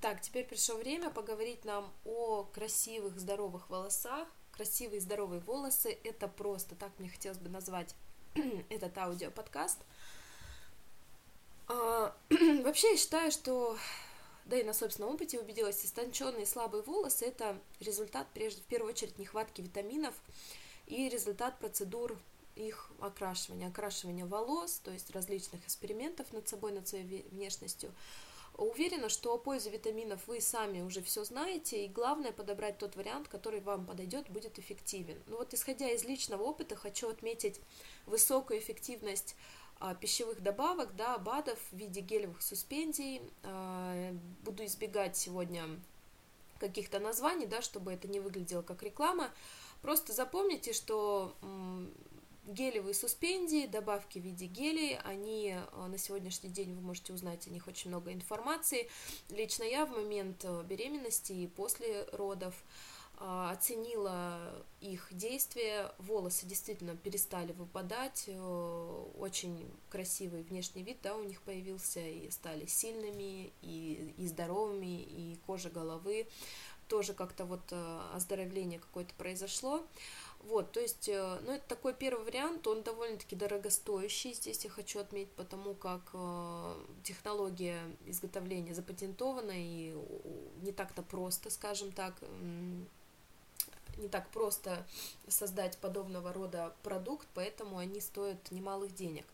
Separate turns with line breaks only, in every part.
Так, теперь пришло время поговорить нам о красивых, здоровых волосах. Красивые, здоровые волосы – это просто, так мне хотелось бы назвать этот аудиоподкаст. А, вообще, я считаю, что, да и на собственном опыте убедилась, истонченные слабые волосы – это результат, прежде, в первую очередь, нехватки витаминов и результат процедур их окрашивания, окрашивания волос, то есть различных экспериментов над собой, над своей внешностью – Уверена, что о пользе витаминов вы сами уже все знаете, и главное подобрать тот вариант, который вам подойдет, будет эффективен. Ну вот исходя из личного опыта, хочу отметить высокую эффективность а, пищевых добавок, да, БАДов в виде гелевых суспензий. А, буду избегать сегодня каких-то названий, да, чтобы это не выглядело как реклама. Просто запомните, что гелевые суспензии, добавки в виде гелей, они э, на сегодняшний день вы можете узнать о них очень много информации. Лично я в момент э, беременности и после родов э, оценила их действие, волосы действительно перестали выпадать, очень красивый внешний вид, да, у них появился, и стали сильными, и, и здоровыми, и кожа головы, тоже как-то вот оздоровление какое-то произошло. Вот, то есть, э, ну, это такой первый вариант, он довольно-таки дорогостоящий, здесь я хочу отметить, потому как э, технология изготовления запатентована и не так-то просто, скажем так, не так просто создать подобного рода продукт, поэтому они стоят немалых денег.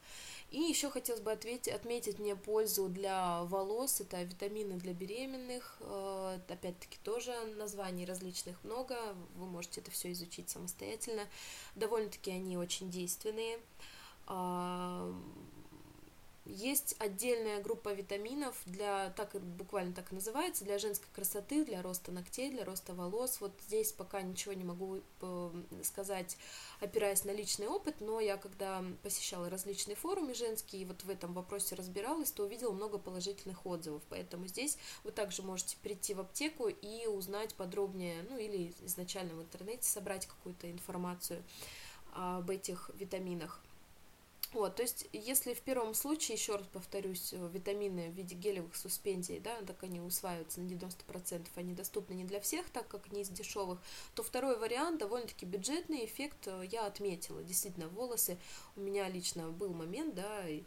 И еще хотелось бы ответить, отметить мне пользу для волос, это витамины для беременных, э, опять-таки тоже названий различных много, вы можете это все изучить самостоятельно, довольно-таки они очень действенные, а, есть отдельная группа витаминов для, так буквально так и называется, для женской красоты, для роста ногтей, для роста волос. Вот здесь пока ничего не могу э, сказать, опираясь на личный опыт, но я когда посещала различные форумы женские и вот в этом вопросе разбиралась, то увидела много положительных отзывов. Поэтому здесь вы также можете прийти в аптеку и узнать подробнее, ну или изначально в интернете собрать какую-то информацию об этих витаминах. Вот, то есть, если в первом случае, еще раз повторюсь, э, витамины в виде гелевых суспензий, да, так они усваиваются на 90%, они доступны не для всех, так как не из дешевых, то второй вариант довольно-таки бюджетный, эффект э, я отметила. Действительно, волосы у меня лично был момент, да, и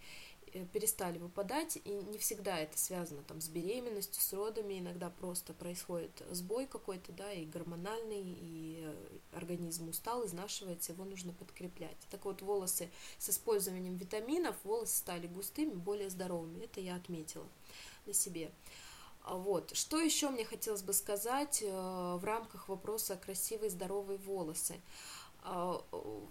перестали выпадать, и не всегда это связано там с беременностью, с родами, иногда просто происходит сбой какой-то, да, и гормональный, и э, организм устал, изнашивается, его нужно подкреплять. Так вот, волосы с использованием витаминов, волосы стали густыми, более здоровыми, это я отметила на себе. А вот. Что еще мне хотелось бы сказать э, в рамках вопроса красивые здоровые волосы? А,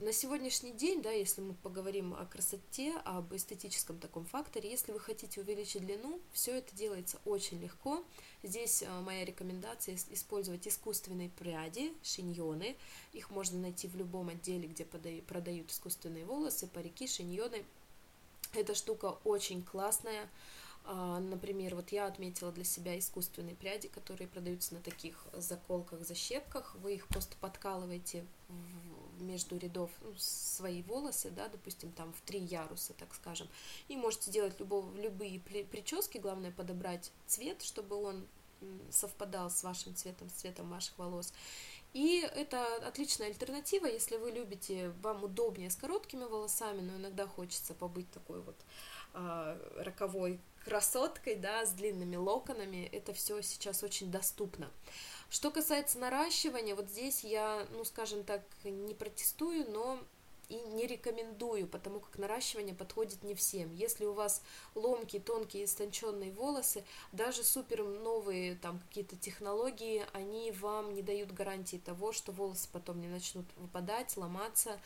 на сегодняшний день, да, если мы поговорим о красоте, об эстетическом таком факторе, если вы хотите увеличить длину, все это делается очень легко. Здесь а, моя рекомендация использовать искусственные пряди, шиньоны. Их можно найти в любом отделе, где продают искусственные волосы, парики, шиньоны. Эта штука очень классная. А, например, вот я отметила для себя искусственные пряди, которые продаются на таких заколках, защепках. Вы их просто подкалываете между рядов ну, свои волосы, да, допустим, там в три яруса, так скажем, и можете делать любого, любые прически, главное подобрать цвет, чтобы он совпадал с вашим цветом, с цветом ваших волос. И это отличная альтернатива, если вы любите, вам удобнее с короткими волосами, но иногда хочется побыть такой вот э, роковой красоткой, да, с длинными локонами. Это все сейчас очень доступно. Что касается наращивания, вот здесь я, ну, скажем так, не протестую, но и не рекомендую, потому как наращивание подходит не всем. Если у вас ломкие, тонкие, истонченные волосы, даже супер новые там какие-то технологии, они вам не дают гарантии того, что волосы потом не начнут выпадать, ломаться,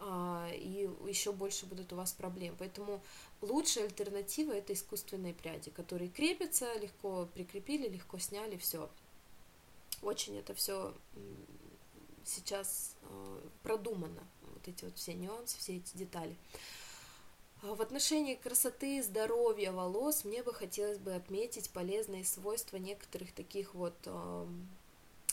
а, и еще больше будут у вас проблем. Поэтому лучшая альтернатива это искусственные пряди, которые крепятся, легко прикрепили, легко сняли, все очень это все сейчас э, продумано, вот эти вот все нюансы, все эти детали. А в отношении красоты, здоровья волос мне бы хотелось бы отметить полезные свойства некоторых таких вот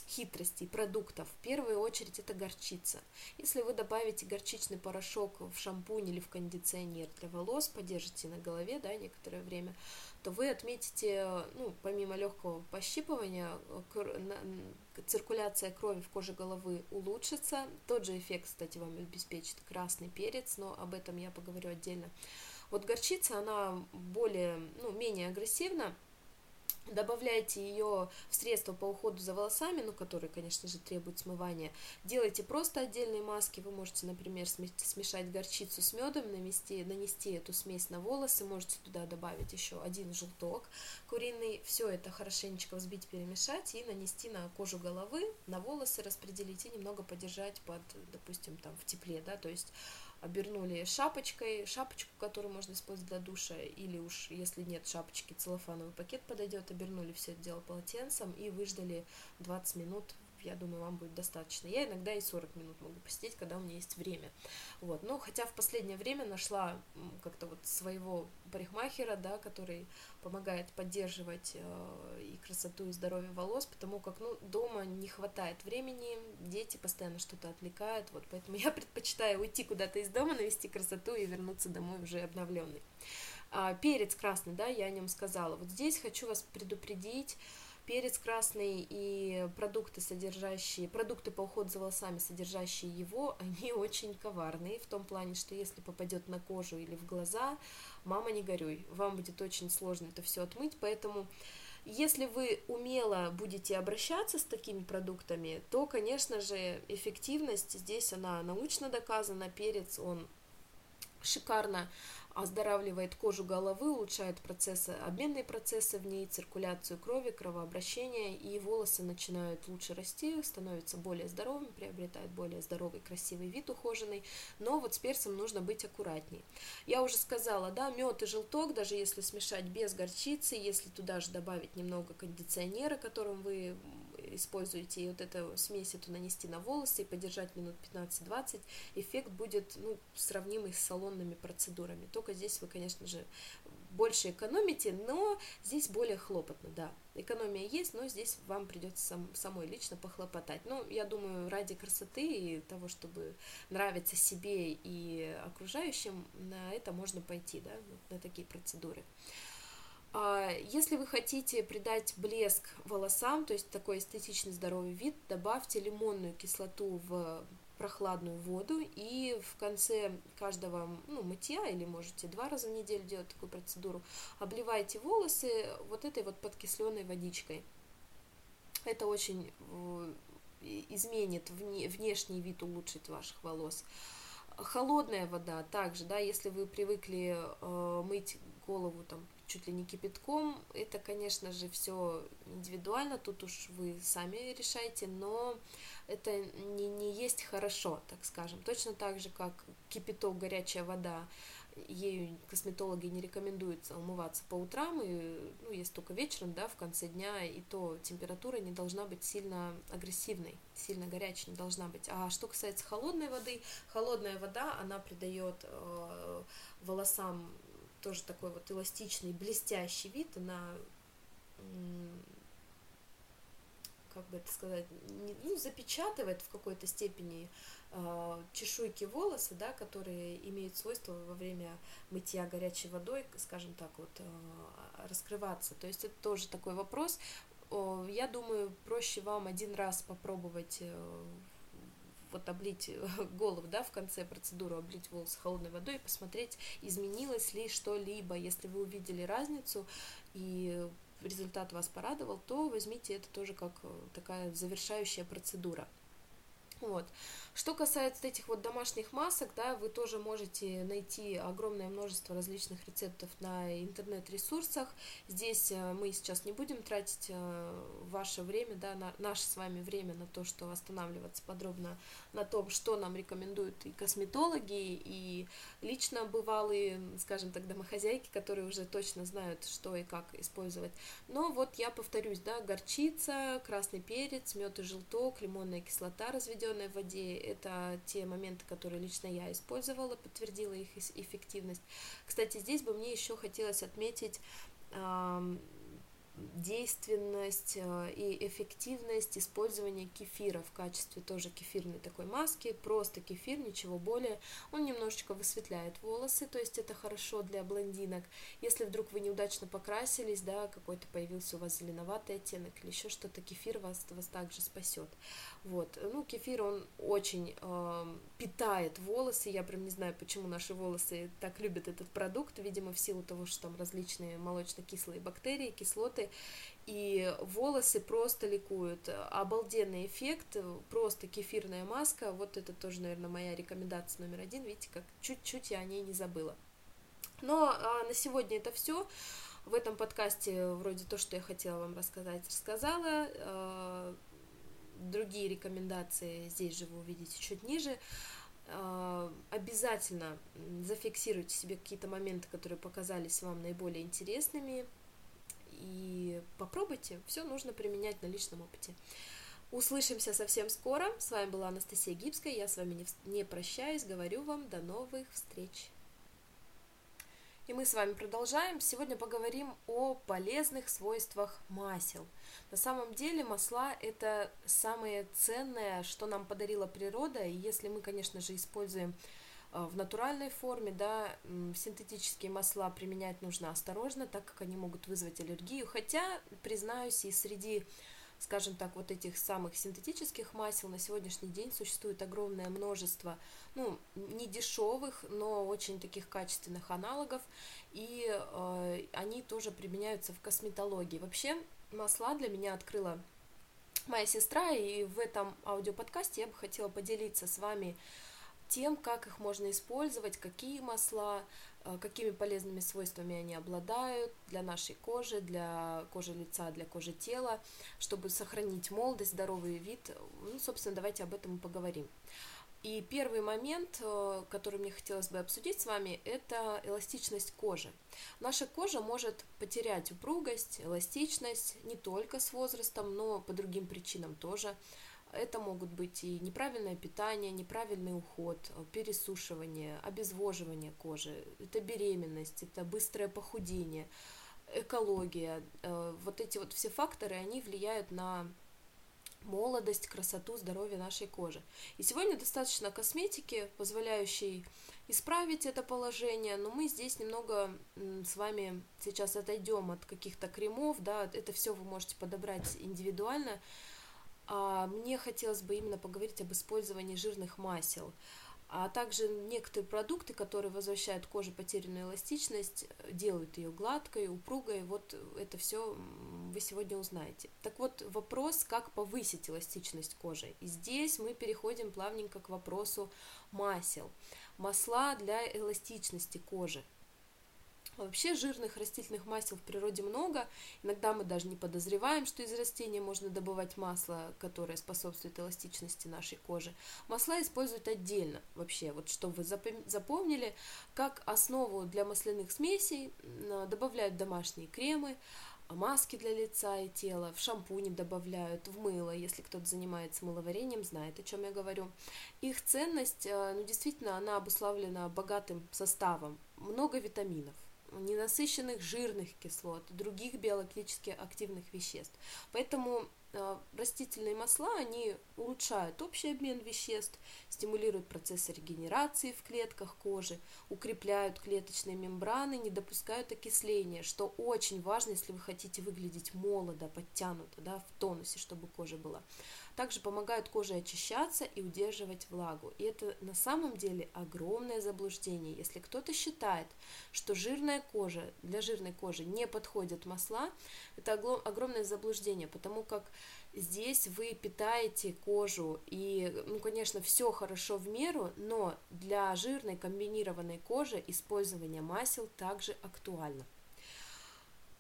хитростей продуктов. В первую очередь это горчица. Если вы добавите горчичный порошок в шампунь или в кондиционер для волос, подержите на голове да, некоторое время, то вы отметите, ну, помимо легкого пощипывания, циркуляция крови в коже головы улучшится. Тот же эффект, кстати, вам обеспечит красный перец, но об этом я поговорю отдельно. Вот горчица, она более, ну, менее агрессивна, добавляйте ее в средства по уходу за волосами, ну, которые, конечно же, требуют смывания. Делайте просто отдельные маски. Вы можете, например, смешать горчицу с медом, нанести, нанести эту смесь на волосы, можете туда добавить еще один желток куриный. Все это хорошенечко взбить, перемешать и нанести на кожу головы, на волосы распределить и немного подержать под, допустим, там в тепле, да, то есть обернули шапочкой, шапочку, которую можно использовать для душа, или уж если нет шапочки, целлофановый пакет подойдет, обернули все это дело полотенцем и выждали 20 минут я думаю, вам будет достаточно. Я иногда и 40 минут могу посидеть, когда у меня есть время. Вот. Но хотя в последнее время нашла как-то вот своего парикмахера, да, который помогает поддерживать э, и красоту, и здоровье волос, потому как, ну, дома не хватает времени, дети постоянно что-то отвлекают, вот, поэтому я предпочитаю уйти куда-то из дома, навести красоту и вернуться домой уже обновленный. А, перец красный, да, я о нем сказала. Вот здесь хочу вас предупредить, перец красный и продукты, содержащие, продукты по уходу за волосами, содержащие его, они очень коварные, в том плане, что если попадет на кожу или в глаза, мама, не горюй, вам будет очень сложно это все отмыть, поэтому если вы умело будете обращаться с такими продуктами, то, конечно же, эффективность здесь, она научно доказана, перец, он шикарно оздоравливает кожу головы, улучшает процессы, обменные процессы в ней, циркуляцию крови, кровообращение, и волосы начинают лучше расти, становятся более здоровыми, приобретают более здоровый, красивый вид, ухоженный, но вот с перцем нужно быть аккуратней. Я уже сказала, да, мед и желток, даже если смешать без горчицы, если туда же добавить немного кондиционера, которым вы используете, и вот эту смесь эту нанести на волосы и подержать минут 15-20, эффект будет ну, сравнимый с салонными процедурами. Только здесь вы, конечно же, больше экономите, но здесь более хлопотно, да. Экономия есть, но здесь вам придется сам, самой лично похлопотать. Но я думаю, ради красоты и того, чтобы нравиться себе и окружающим, на это можно пойти, да, на такие процедуры. А, если вы хотите придать блеск волосам, то есть такой эстетичный здоровый вид, добавьте лимонную кислоту в прохладную воду и в конце каждого ну, мытья или можете два раза в неделю делать такую процедуру, обливайте волосы вот этой вот подкисленной водичкой. Это очень э, изменит внешний вид, улучшит ваших волос. Холодная вода также, да, если вы привыкли э, мыть голову там чуть ли не кипятком. Это, конечно же, все индивидуально, тут уж вы сами решаете, но это не, не есть хорошо, так скажем. Точно так же, как кипяток, горячая вода, ею косметологи не рекомендуют умываться по утрам, и, ну, если только вечером, да, в конце дня, и то температура не должна быть сильно агрессивной, сильно горячей не должна быть. А что касается холодной воды, холодная вода, она придает э, волосам тоже такой вот эластичный, блестящий вид, она как бы это сказать, ну, запечатывает в какой-то степени э, чешуйки волосы, да, которые имеют свойство во время мытья горячей водой, скажем так, вот э, раскрываться. То есть это тоже такой вопрос. Я думаю, проще вам один раз попробовать э, вот облить э, голову, да, в конце процедуры облить волосы холодной водой и посмотреть, изменилось ли что-либо. Если вы увидели разницу и результат вас порадовал, то возьмите это тоже как э, такая завершающая процедура. Вот. Что касается этих вот домашних масок, да, вы тоже можете найти огромное множество различных рецептов на интернет-ресурсах. Здесь э, мы сейчас не будем тратить э, ваше время, да, на, наше с вами время на то, что останавливаться подробно на том, что нам рекомендуют и косметологи, и лично бывалые, скажем так, домохозяйки, которые уже точно знают, что и как использовать. Но вот я повторюсь, да, горчица, красный перец, мед и желток, лимонная кислота, разведенная в воде, это те моменты, которые лично я использовала, подтвердила их эффективность. Кстати, здесь бы мне еще хотелось отметить действенность э, и эффективность использования кефира в качестве тоже кефирной такой маски, просто кефир, ничего более. Он немножечко высветляет волосы, то есть это хорошо для блондинок. Если вдруг вы неудачно покрасились, да, какой-то появился у вас зеленоватый оттенок или еще что-то, кефир вас, вас также спасет. Вот, ну, кефир, он очень э, питает волосы, я прям не знаю, почему наши волосы так любят этот продукт, видимо, в силу того, что там различные молочно-кислые бактерии, кислоты, и волосы просто ликуют. Обалденный эффект, просто кефирная маска, вот это тоже, наверное, моя рекомендация номер один, видите, как чуть-чуть я о ней не забыла. Но а, на сегодня это все. В этом подкасте вроде то, что я хотела вам рассказать, рассказала. А, другие рекомендации здесь же вы увидите чуть ниже. А, обязательно зафиксируйте себе какие-то моменты, которые показались вам наиболее интересными и попробуйте, все нужно применять на личном опыте. Услышимся совсем скоро. С вами была Анастасия Гибская. Я с вами не, не прощаюсь. Говорю вам до новых встреч. И мы с вами продолжаем. Сегодня поговорим о полезных свойствах масел. На самом деле масла это самое ценное, что нам подарила природа. И если мы, конечно же, используем в натуральной форме, да, синтетические масла применять нужно осторожно, так как они могут вызвать аллергию, хотя, признаюсь, и среди скажем так, вот этих самых синтетических масел на сегодняшний день существует огромное множество, ну, не дешевых, но очень таких качественных аналогов, и э, они тоже применяются в косметологии. Вообще, масла для меня открыла моя сестра, и в этом аудиоподкасте я бы хотела поделиться с вами тем, как их можно использовать, какие масла, э, какими полезными свойствами они обладают для нашей кожи, для кожи лица, для кожи тела, чтобы сохранить молодость, здоровый вид. Ну, собственно, давайте об этом и поговорим. И первый момент, э, который мне хотелось бы обсудить с вами, это эластичность кожи. Наша кожа может потерять упругость, эластичность не только с возрастом, но по другим причинам тоже. Это могут быть и неправильное питание, неправильный уход, пересушивание, обезвоживание кожи, это беременность, это быстрое похудение, экология. Э, вот эти вот все факторы, они влияют на молодость, красоту, здоровье нашей кожи. И сегодня достаточно косметики, позволяющей исправить это положение, но мы здесь немного с вами сейчас отойдем от каких-то кремов, да, это все вы можете подобрать индивидуально, мне хотелось бы именно поговорить об использовании жирных масел, а также некоторые продукты, которые возвращают коже потерянную эластичность, делают ее гладкой, упругой. Вот это все вы сегодня узнаете. Так вот, вопрос, как повысить эластичность кожи. И здесь мы переходим плавненько к вопросу масел. Масла для эластичности кожи. Вообще жирных растительных масел в природе много. Иногда мы даже не подозреваем, что из растения можно добывать масло, которое способствует эластичности нашей кожи. Масла используют отдельно вообще. Вот что вы запомнили, как основу для масляных смесей добавляют домашние кремы, маски для лица и тела, в шампуне добавляют, в мыло, если кто-то занимается мыловарением, знает, о чем я говорю. Их ценность, э, ну, действительно, она обуславлена богатым составом, много витаминов ненасыщенных жирных кислот, других биологически активных веществ. Поэтому э, растительные масла, они улучшают общий обмен веществ, стимулируют процессы регенерации в клетках кожи, укрепляют клеточные мембраны, не допускают окисления, что очень важно, если вы хотите выглядеть молодо, подтянуто, да, в тонусе, чтобы кожа была также помогают коже очищаться и удерживать влагу. И это на самом деле огромное заблуждение. Если кто-то считает, что жирная кожа, для жирной кожи не подходят масла, это огромное заблуждение, потому как здесь вы питаете кожу, и, ну, конечно, все хорошо в меру, но для жирной комбинированной кожи использование масел также актуально.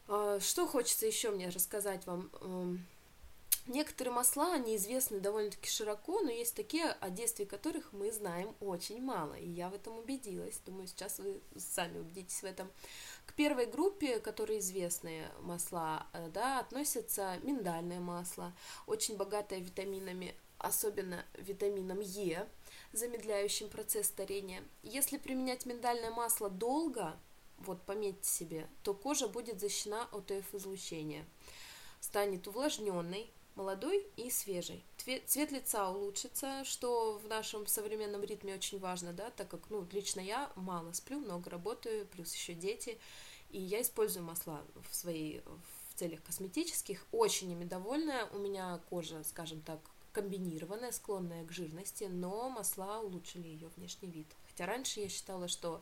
А, что хочется еще мне рассказать вам? Некоторые масла, они известны довольно-таки широко, но есть такие, о действии которых мы знаем очень мало, и я в этом убедилась. Думаю, сейчас вы сами убедитесь в этом. К первой группе, которые известные масла, э, да, относятся миндальное масло, очень богатое витаминами, особенно витамином Е, замедляющим процесс старения. Если применять миндальное масло долго, вот пометьте себе, то кожа будет защищена от УФ-излучения, станет увлажненной, молодой и свежий. Цвет лица улучшится, что в нашем современном ритме очень важно, да, так как, ну, лично я мало сплю, много работаю, плюс еще дети, и я использую масла в своей в целях косметических, очень ими довольна, у меня кожа, скажем так, комбинированная, склонная к жирности, но масла улучшили ее внешний вид. Хотя раньше я считала, что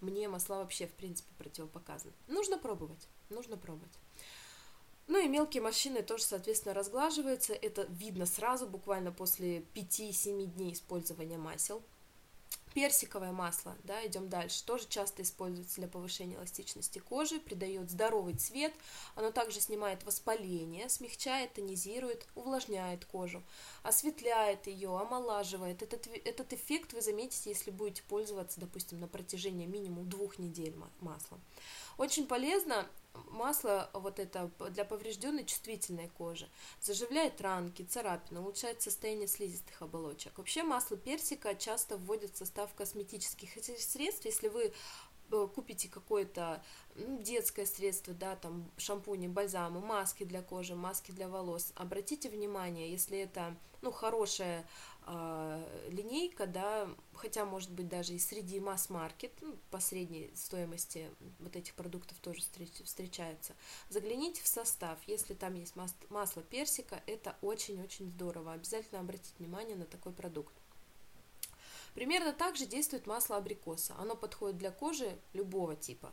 мне масла вообще, в принципе, противопоказаны. Нужно пробовать, нужно пробовать. Ну и мелкие морщины тоже, соответственно, разглаживаются. Это видно сразу, буквально после 5-7 дней использования масел. Персиковое масло, да, идем дальше, тоже часто используется для повышения эластичности кожи, придает здоровый цвет, оно также снимает воспаление, смягчает, тонизирует, увлажняет кожу, осветляет ее, омолаживает. Этот, этот эффект вы заметите, если будете пользоваться, допустим, на протяжении минимум двух недель маслом. Очень полезно масло вот это для поврежденной чувствительной кожи. Заживляет ранки, царапины, улучшает состояние слизистых оболочек. Вообще масло персика часто вводят в состав косметических средств. Если вы э, купите какое-то ну, детское средство, да, там шампуни, бальзамы, маски для кожи, маски для волос, обратите внимание, если это, ну, хорошая э, линейка, да, хотя, может быть, даже и среди масс-маркет, ну, по средней стоимости вот этих продуктов тоже встреч, встречаются, загляните в состав, если там есть мас масло персика, это очень-очень здорово, обязательно обратите внимание на такой продукт. Примерно так же действует масло абрикоса, оно подходит для кожи любого типа.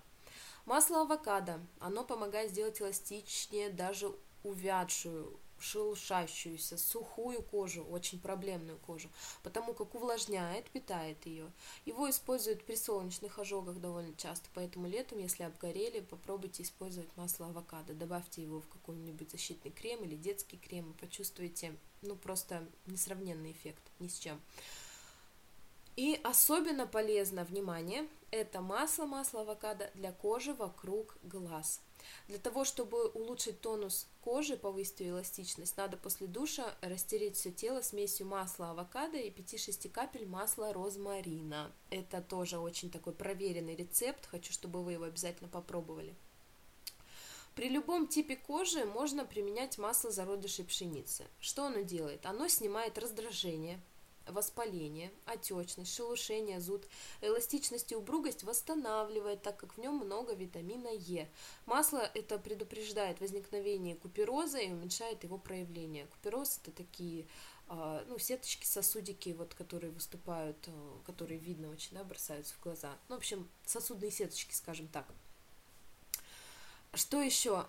Масло авокадо, оно помогает сделать эластичнее даже увядшую шелушащуюся, сухую кожу, очень проблемную кожу, потому как увлажняет, питает ее. Его используют при солнечных ожогах довольно часто, поэтому летом, если обгорели, попробуйте использовать масло авокадо, добавьте его в какой-нибудь защитный крем или детский крем и почувствуете, ну, просто несравненный эффект ни с чем. И особенно полезно, внимание, это масло, масло авокадо для кожи вокруг глаз. Для того, чтобы улучшить тонус кожи, повысить ее эластичность, надо после душа растереть все тело смесью масла авокадо и 5-6 капель масла розмарина. Это тоже очень такой проверенный рецепт, хочу, чтобы вы его обязательно попробовали. При любом типе кожи можно применять масло зародышей пшеницы. Что оно делает? Оно снимает раздражение, воспаление, отечность, шелушение, зуд, эластичность и упругость восстанавливает, так как в нем много витамина Е. Масло это предупреждает возникновение купероза и уменьшает его проявление. Купероз это такие а, ну, сеточки, сосудики, вот, которые выступают, э, которые видно очень, да, бросаются в глаза. Ну, в общем, сосудные сеточки, скажем так. Что еще?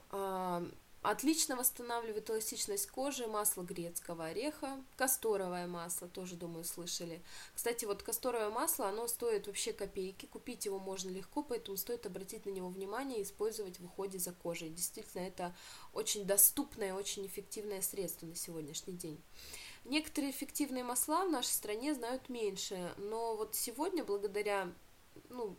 Отлично восстанавливает эластичность кожи масло грецкого ореха, касторовое масло, тоже, думаю, слышали. Кстати, вот касторовое масло, оно стоит вообще копейки, купить его можно легко, поэтому стоит обратить на него внимание и использовать в уходе за кожей. Действительно, это очень доступное, очень эффективное средство на сегодняшний день. Некоторые эффективные масла в нашей стране знают меньше, но вот сегодня, благодаря ну,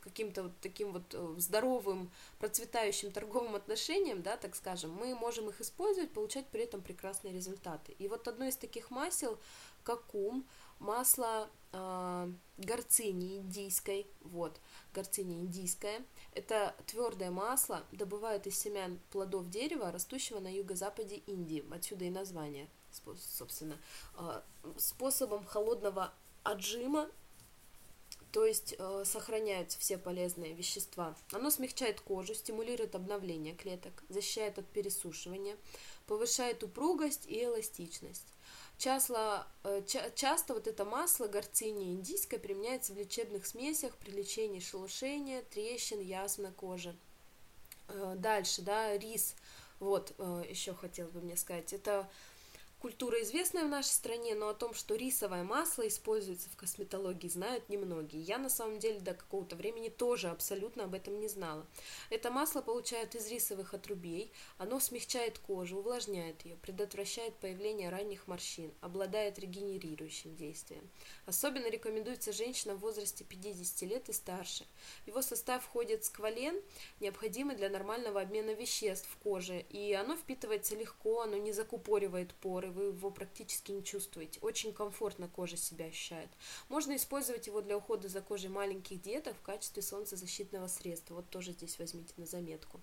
каким-то вот таким вот э, здоровым, процветающим торговым отношениям, да, так скажем, мы можем их использовать, получать при этом прекрасные результаты. И вот одно из таких масел, какум, масло э, горцини индийской, вот, горцини индийская, это твердое масло, добывают из семян плодов дерева, растущего на юго-западе Индии, отсюда и название, собственно, э, способом холодного отжима то есть э, сохраняются все полезные вещества. Оно смягчает кожу, стимулирует обновление клеток, защищает от пересушивания, повышает упругость и эластичность. Часто, э, ча- часто вот это масло горцини индийское применяется в лечебных смесях при лечении шелушения, трещин, язв на коже. Э, дальше, да, рис. Вот, э, еще хотел бы мне сказать, это Культура известная в нашей стране, но о том, что рисовое масло используется в косметологии, знают немногие. Я на самом деле до какого-то времени тоже абсолютно об этом не знала. Это масло получают из рисовых отрубей, оно смягчает кожу, увлажняет ее, предотвращает появление ранних морщин, обладает регенерирующим действием. Особенно рекомендуется женщинам в возрасте 50 лет и старше. В его состав входит сквален, необходимый для нормального обмена веществ в коже, и оно впитывается легко, оно не закупоривает поры, которой вы его практически не чувствуете. Очень комфортно кожа себя ощущает. Можно использовать его для ухода за кожей маленьких деток в качестве солнцезащитного средства. Вот тоже здесь возьмите на заметку.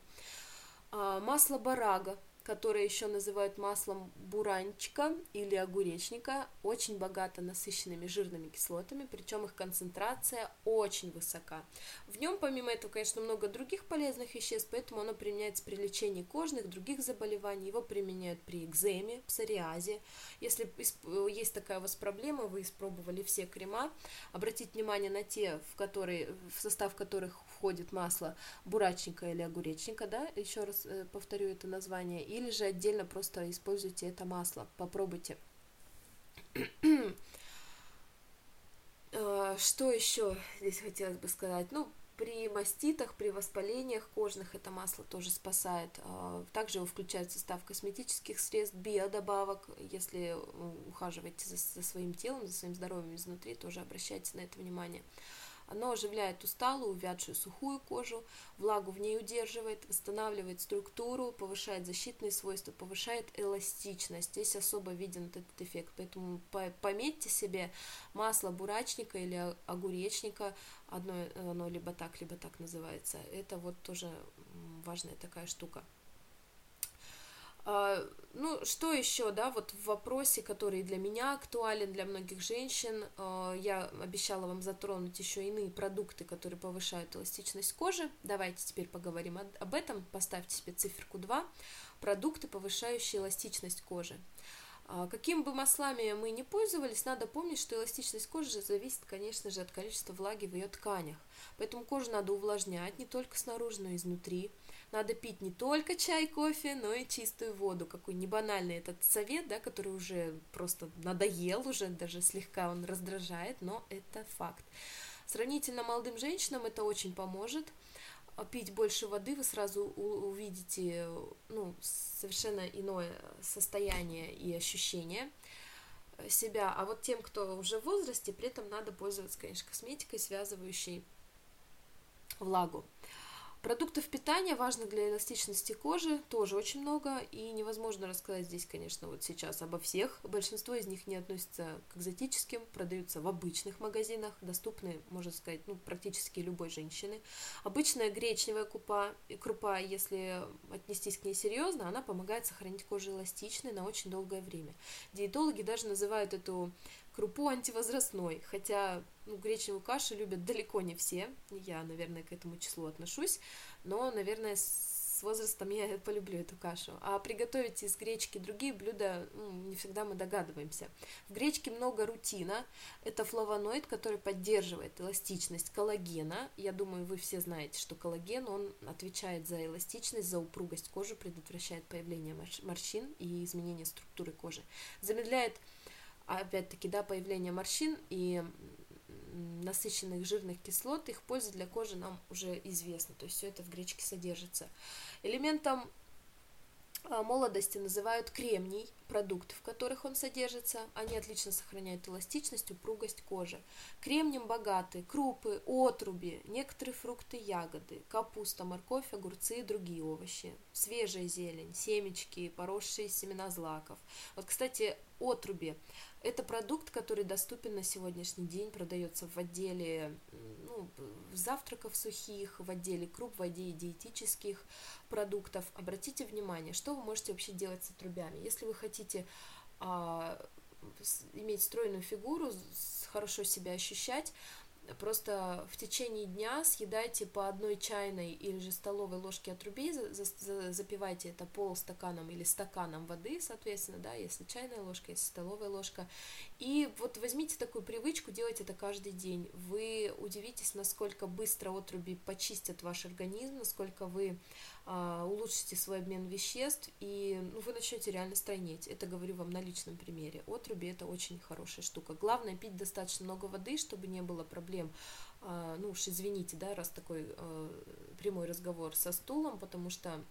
А, масло барага которое еще называют маслом буранчика или огуречника, очень богато насыщенными жирными кислотами, причем их концентрация очень высока. В нем, помимо этого, конечно, много других полезных веществ, поэтому оно применяется при лечении кожных, других заболеваний, его применяют при экземе, псориазе. Если есть такая у вас проблема, вы испробовали все крема, обратите внимание на те, в, которые, в состав которых входит масло бурачника или огуречника, да, еще раз э, повторю это название, или же отдельно просто используйте это масло, попробуйте. Э, что еще здесь хотелось бы сказать? Ну, при маститах, при воспалениях кожных это масло тоже спасает. Э, также его включают в состав косметических средств, биодобавок. Если ухаживаете за, за своим телом, за своим здоровьем изнутри, тоже обращайте на это внимание. Оно оживляет усталую, увядшую сухую кожу, влагу в ней удерживает, восстанавливает структуру, повышает защитные свойства, повышает эластичность. Здесь особо виден этот эффект. Поэтому пометьте себе масло бурачника или огуречника, одно, оно либо так, либо так называется. Это вот тоже важная такая штука. А, ну, что еще, да, вот в вопросе, который для меня актуален, для многих женщин, а, я обещала вам затронуть еще иные продукты, которые повышают эластичность кожи. Давайте теперь поговорим об этом. Поставьте себе циферку 2. Продукты, повышающие эластичность кожи. А, каким бы маслами мы ни пользовались, надо помнить, что эластичность кожи зависит, конечно же, от количества влаги в ее тканях. Поэтому кожу надо увлажнять не только снаружи, но и изнутри. Надо пить не только чай, кофе, но и чистую воду. Какой небанальный этот совет, да, который уже просто надоел, уже даже слегка он раздражает, но это факт. Сравнительно молодым женщинам это очень поможет. А пить больше воды, вы сразу увидите ну, совершенно иное состояние и ощущение себя. А вот тем, кто уже в возрасте, при этом надо пользоваться, конечно, косметикой, связывающей влагу. Продуктов питания, важных для эластичности кожи, тоже очень много, и невозможно рассказать здесь, конечно, вот сейчас обо всех. Большинство из них не относятся к экзотическим, продаются в обычных магазинах, доступны, можно сказать, ну, практически любой женщины. Обычная гречневая крупа, крупа, если отнестись к ней серьезно, она помогает сохранить кожу эластичной на очень долгое время. Диетологи даже называют эту крупу антивозрастной, хотя ну, гречневую кашу любят далеко не все, я, наверное, к этому числу отношусь, но, наверное, с возрастом я полюблю эту кашу. А приготовить из гречки другие блюда ну, не всегда мы догадываемся. В гречке много рутина, это флавоноид, который поддерживает эластичность коллагена. Я думаю, вы все знаете, что коллаген, он отвечает за эластичность, за упругость кожи, предотвращает появление морщин и изменение структуры кожи, замедляет опять-таки, да, появление морщин и насыщенных жирных кислот, их польза для кожи нам уже известна, то есть все это в гречке содержится. Элементом а, молодости называют кремний, продукты, в которых он содержится. Они отлично сохраняют эластичность, упругость кожи. Кремнием богаты крупы, отруби, некоторые фрукты, ягоды, капуста, морковь, огурцы и другие овощи, свежая зелень, семечки, поросшие семена злаков. Вот, кстати, отруби это продукт, который доступен на сегодняшний день, продается в отделе ну, завтраков сухих, в отделе круп, в отделе диетических продуктов. Обратите внимание, что вы можете вообще делать с отрубями. Если вы хотите а, иметь стройную фигуру, хорошо себя ощущать, Просто в течение дня съедайте по одной чайной или же столовой ложке отрубей, запивайте это полстаканом или стаканом воды, соответственно, да, если чайная ложка, если столовая ложка. И вот возьмите такую привычку, делайте это каждый день. Вы удивитесь, насколько быстро отруби почистят ваш организм, насколько вы а, улучшите свой обмен веществ, и ну, вы начнете реально стройнеть. Это говорю вам на личном примере. Отруби это очень хорошая штука. Главное пить достаточно много воды, чтобы не было проблем. А, ну уж извините, да, раз такой а, прямой разговор со стулом, потому что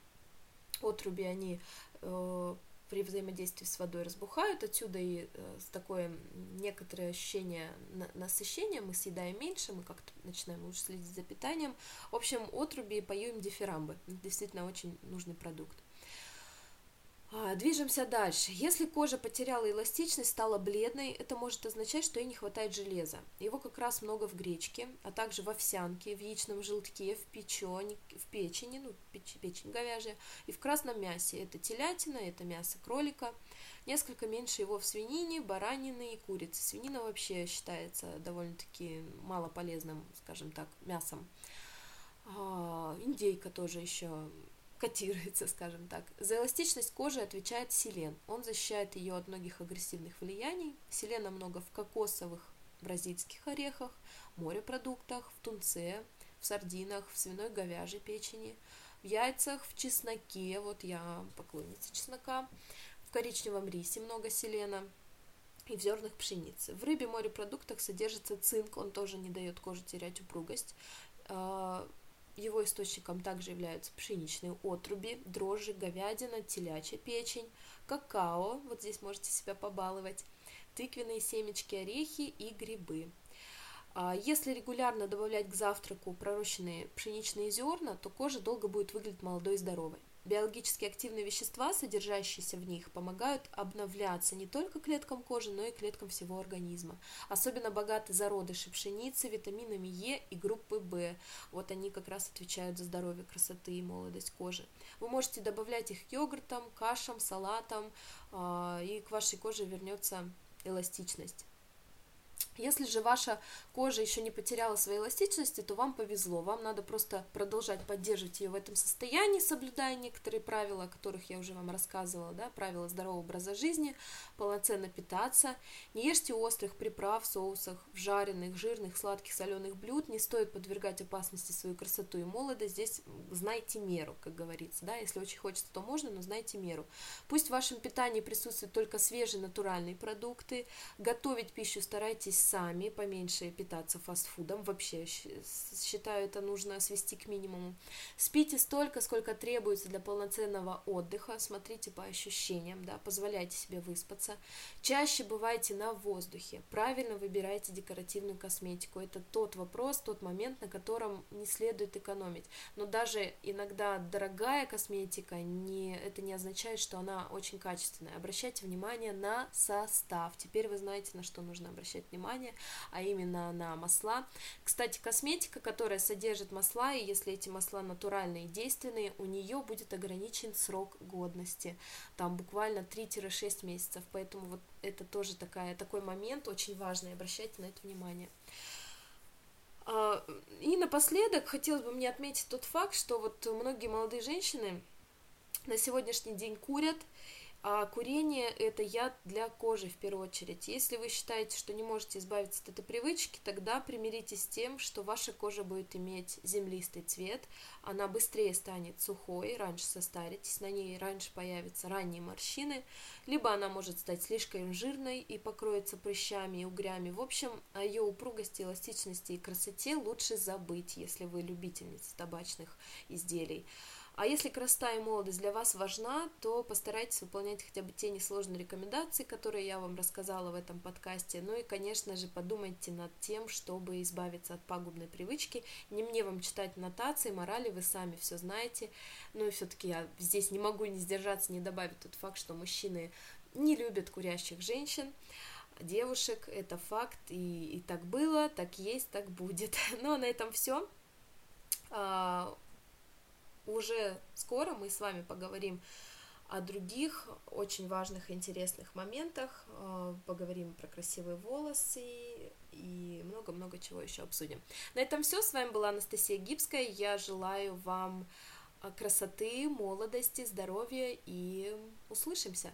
отруби, они э, при взаимодействии с водой разбухают, отсюда и э, такое некоторое ощущение насыщения, мы съедаем меньше, мы как-то начинаем лучше следить за питанием. В общем, отруби поем дифирамбы, действительно очень нужный продукт. А, движемся дальше. Если кожа потеряла эластичность, стала бледной, это может означать, что ей не хватает железа. Его как раз много в гречке, а также в овсянке, в яичном желтке, в печени, в печени, ну, печ, печень говяжья, и в красном мясе. Это телятина, это мясо кролика. Несколько меньше его в свинине, баранины и курице. Свинина вообще считается довольно-таки малополезным, скажем так, мясом. А, индейка тоже еще котируется, скажем так. За эластичность кожи отвечает селен. Он защищает ее от многих агрессивных влияний. Селена много в кокосовых бразильских орехах, морепродуктах, в тунце, в сардинах, в свиной говяжьей печени, в яйцах, в чесноке, вот я поклонница чеснока, в коричневом рисе много селена, и в зернах пшеницы. В рыбе морепродуктах содержится цинк, он тоже не дает коже терять упругость. Его источником также являются пшеничные отруби, дрожжи, говядина, телячья печень, какао, вот здесь можете себя побаловать, тыквенные семечки, орехи и грибы. А если регулярно добавлять к завтраку пророщенные пшеничные зерна, то кожа долго будет выглядеть молодой и здоровой. Биологически активные вещества, содержащиеся в них, помогают обновляться не только клеткам кожи, но и клеткам всего организма. Особенно богаты зародыши пшеницы витаминами Е и группы В. Вот они как раз отвечают за здоровье, красоты и молодость кожи. Вы можете добавлять их к йогуртам, кашам, салатам, а, и к вашей коже вернется эластичность. Если же ваша кожа еще не потеряла своей эластичности, то вам повезло. Вам надо просто продолжать поддерживать ее в этом состоянии, соблюдая некоторые правила, о которых я уже вам рассказывала, да, правила здорового образа жизни, полноценно питаться, не ешьте острых приправ в соусах, в жареных, жирных, сладких, соленых блюд, не стоит подвергать опасности свою красоту и молодость, здесь знайте меру, как говорится, да, если очень хочется, то можно, но знайте меру. Пусть в вашем питании присутствуют только свежие натуральные продукты, готовить пищу старайтесь сами, поменьше питаться фастфудом, вообще считаю, это нужно свести к минимуму. Спите столько, сколько требуется для полноценного отдыха, смотрите по ощущениям, да, позволяйте себе выспаться. Чаще бывайте на воздухе, правильно выбирайте декоративную косметику, это тот вопрос, тот момент, на котором не следует экономить. Но даже иногда дорогая косметика, не, это не означает, что она очень качественная. Обращайте внимание на состав. Теперь вы знаете, на что нужно обращать внимание внимание, а именно на масла. Кстати, косметика, которая содержит масла, и если эти масла натуральные и действенные, у нее будет ограничен срок годности, там буквально 3-6 месяцев, поэтому вот это тоже такая, такой момент очень важный, обращайте на это внимание. А, и напоследок хотелось бы мне отметить тот факт, что вот многие молодые женщины на сегодняшний день курят, а курение – это яд для кожи в первую очередь. Если вы считаете, что не можете избавиться от этой привычки, тогда примиритесь с тем, что ваша кожа будет иметь землистый цвет, она быстрее станет сухой, раньше состаритесь, на ней раньше появятся ранние морщины, либо она может стать слишком жирной и покроется прыщами и угрями. В общем, о ее упругости, эластичности и красоте лучше забыть, если вы любительница табачных изделий. А если красота и молодость для вас важна, то постарайтесь выполнять хотя бы те несложные рекомендации, которые я вам рассказала в этом подкасте. Ну и, конечно же, подумайте над тем, чтобы избавиться от пагубной привычки. Не мне вам читать нотации, морали, вы сами все знаете. Ну и все-таки я здесь не могу не сдержаться, не добавить тот факт, что мужчины не любят курящих женщин девушек, это факт, и, и так было, так есть, так будет. Ну а на этом все. Уже скоро мы с вами поговорим о других очень важных и интересных моментах, э, поговорим про красивые волосы и много-много чего еще обсудим. На этом все. С вами была Анастасия Гибская. Я желаю вам э, красоты, молодости, здоровья и услышимся.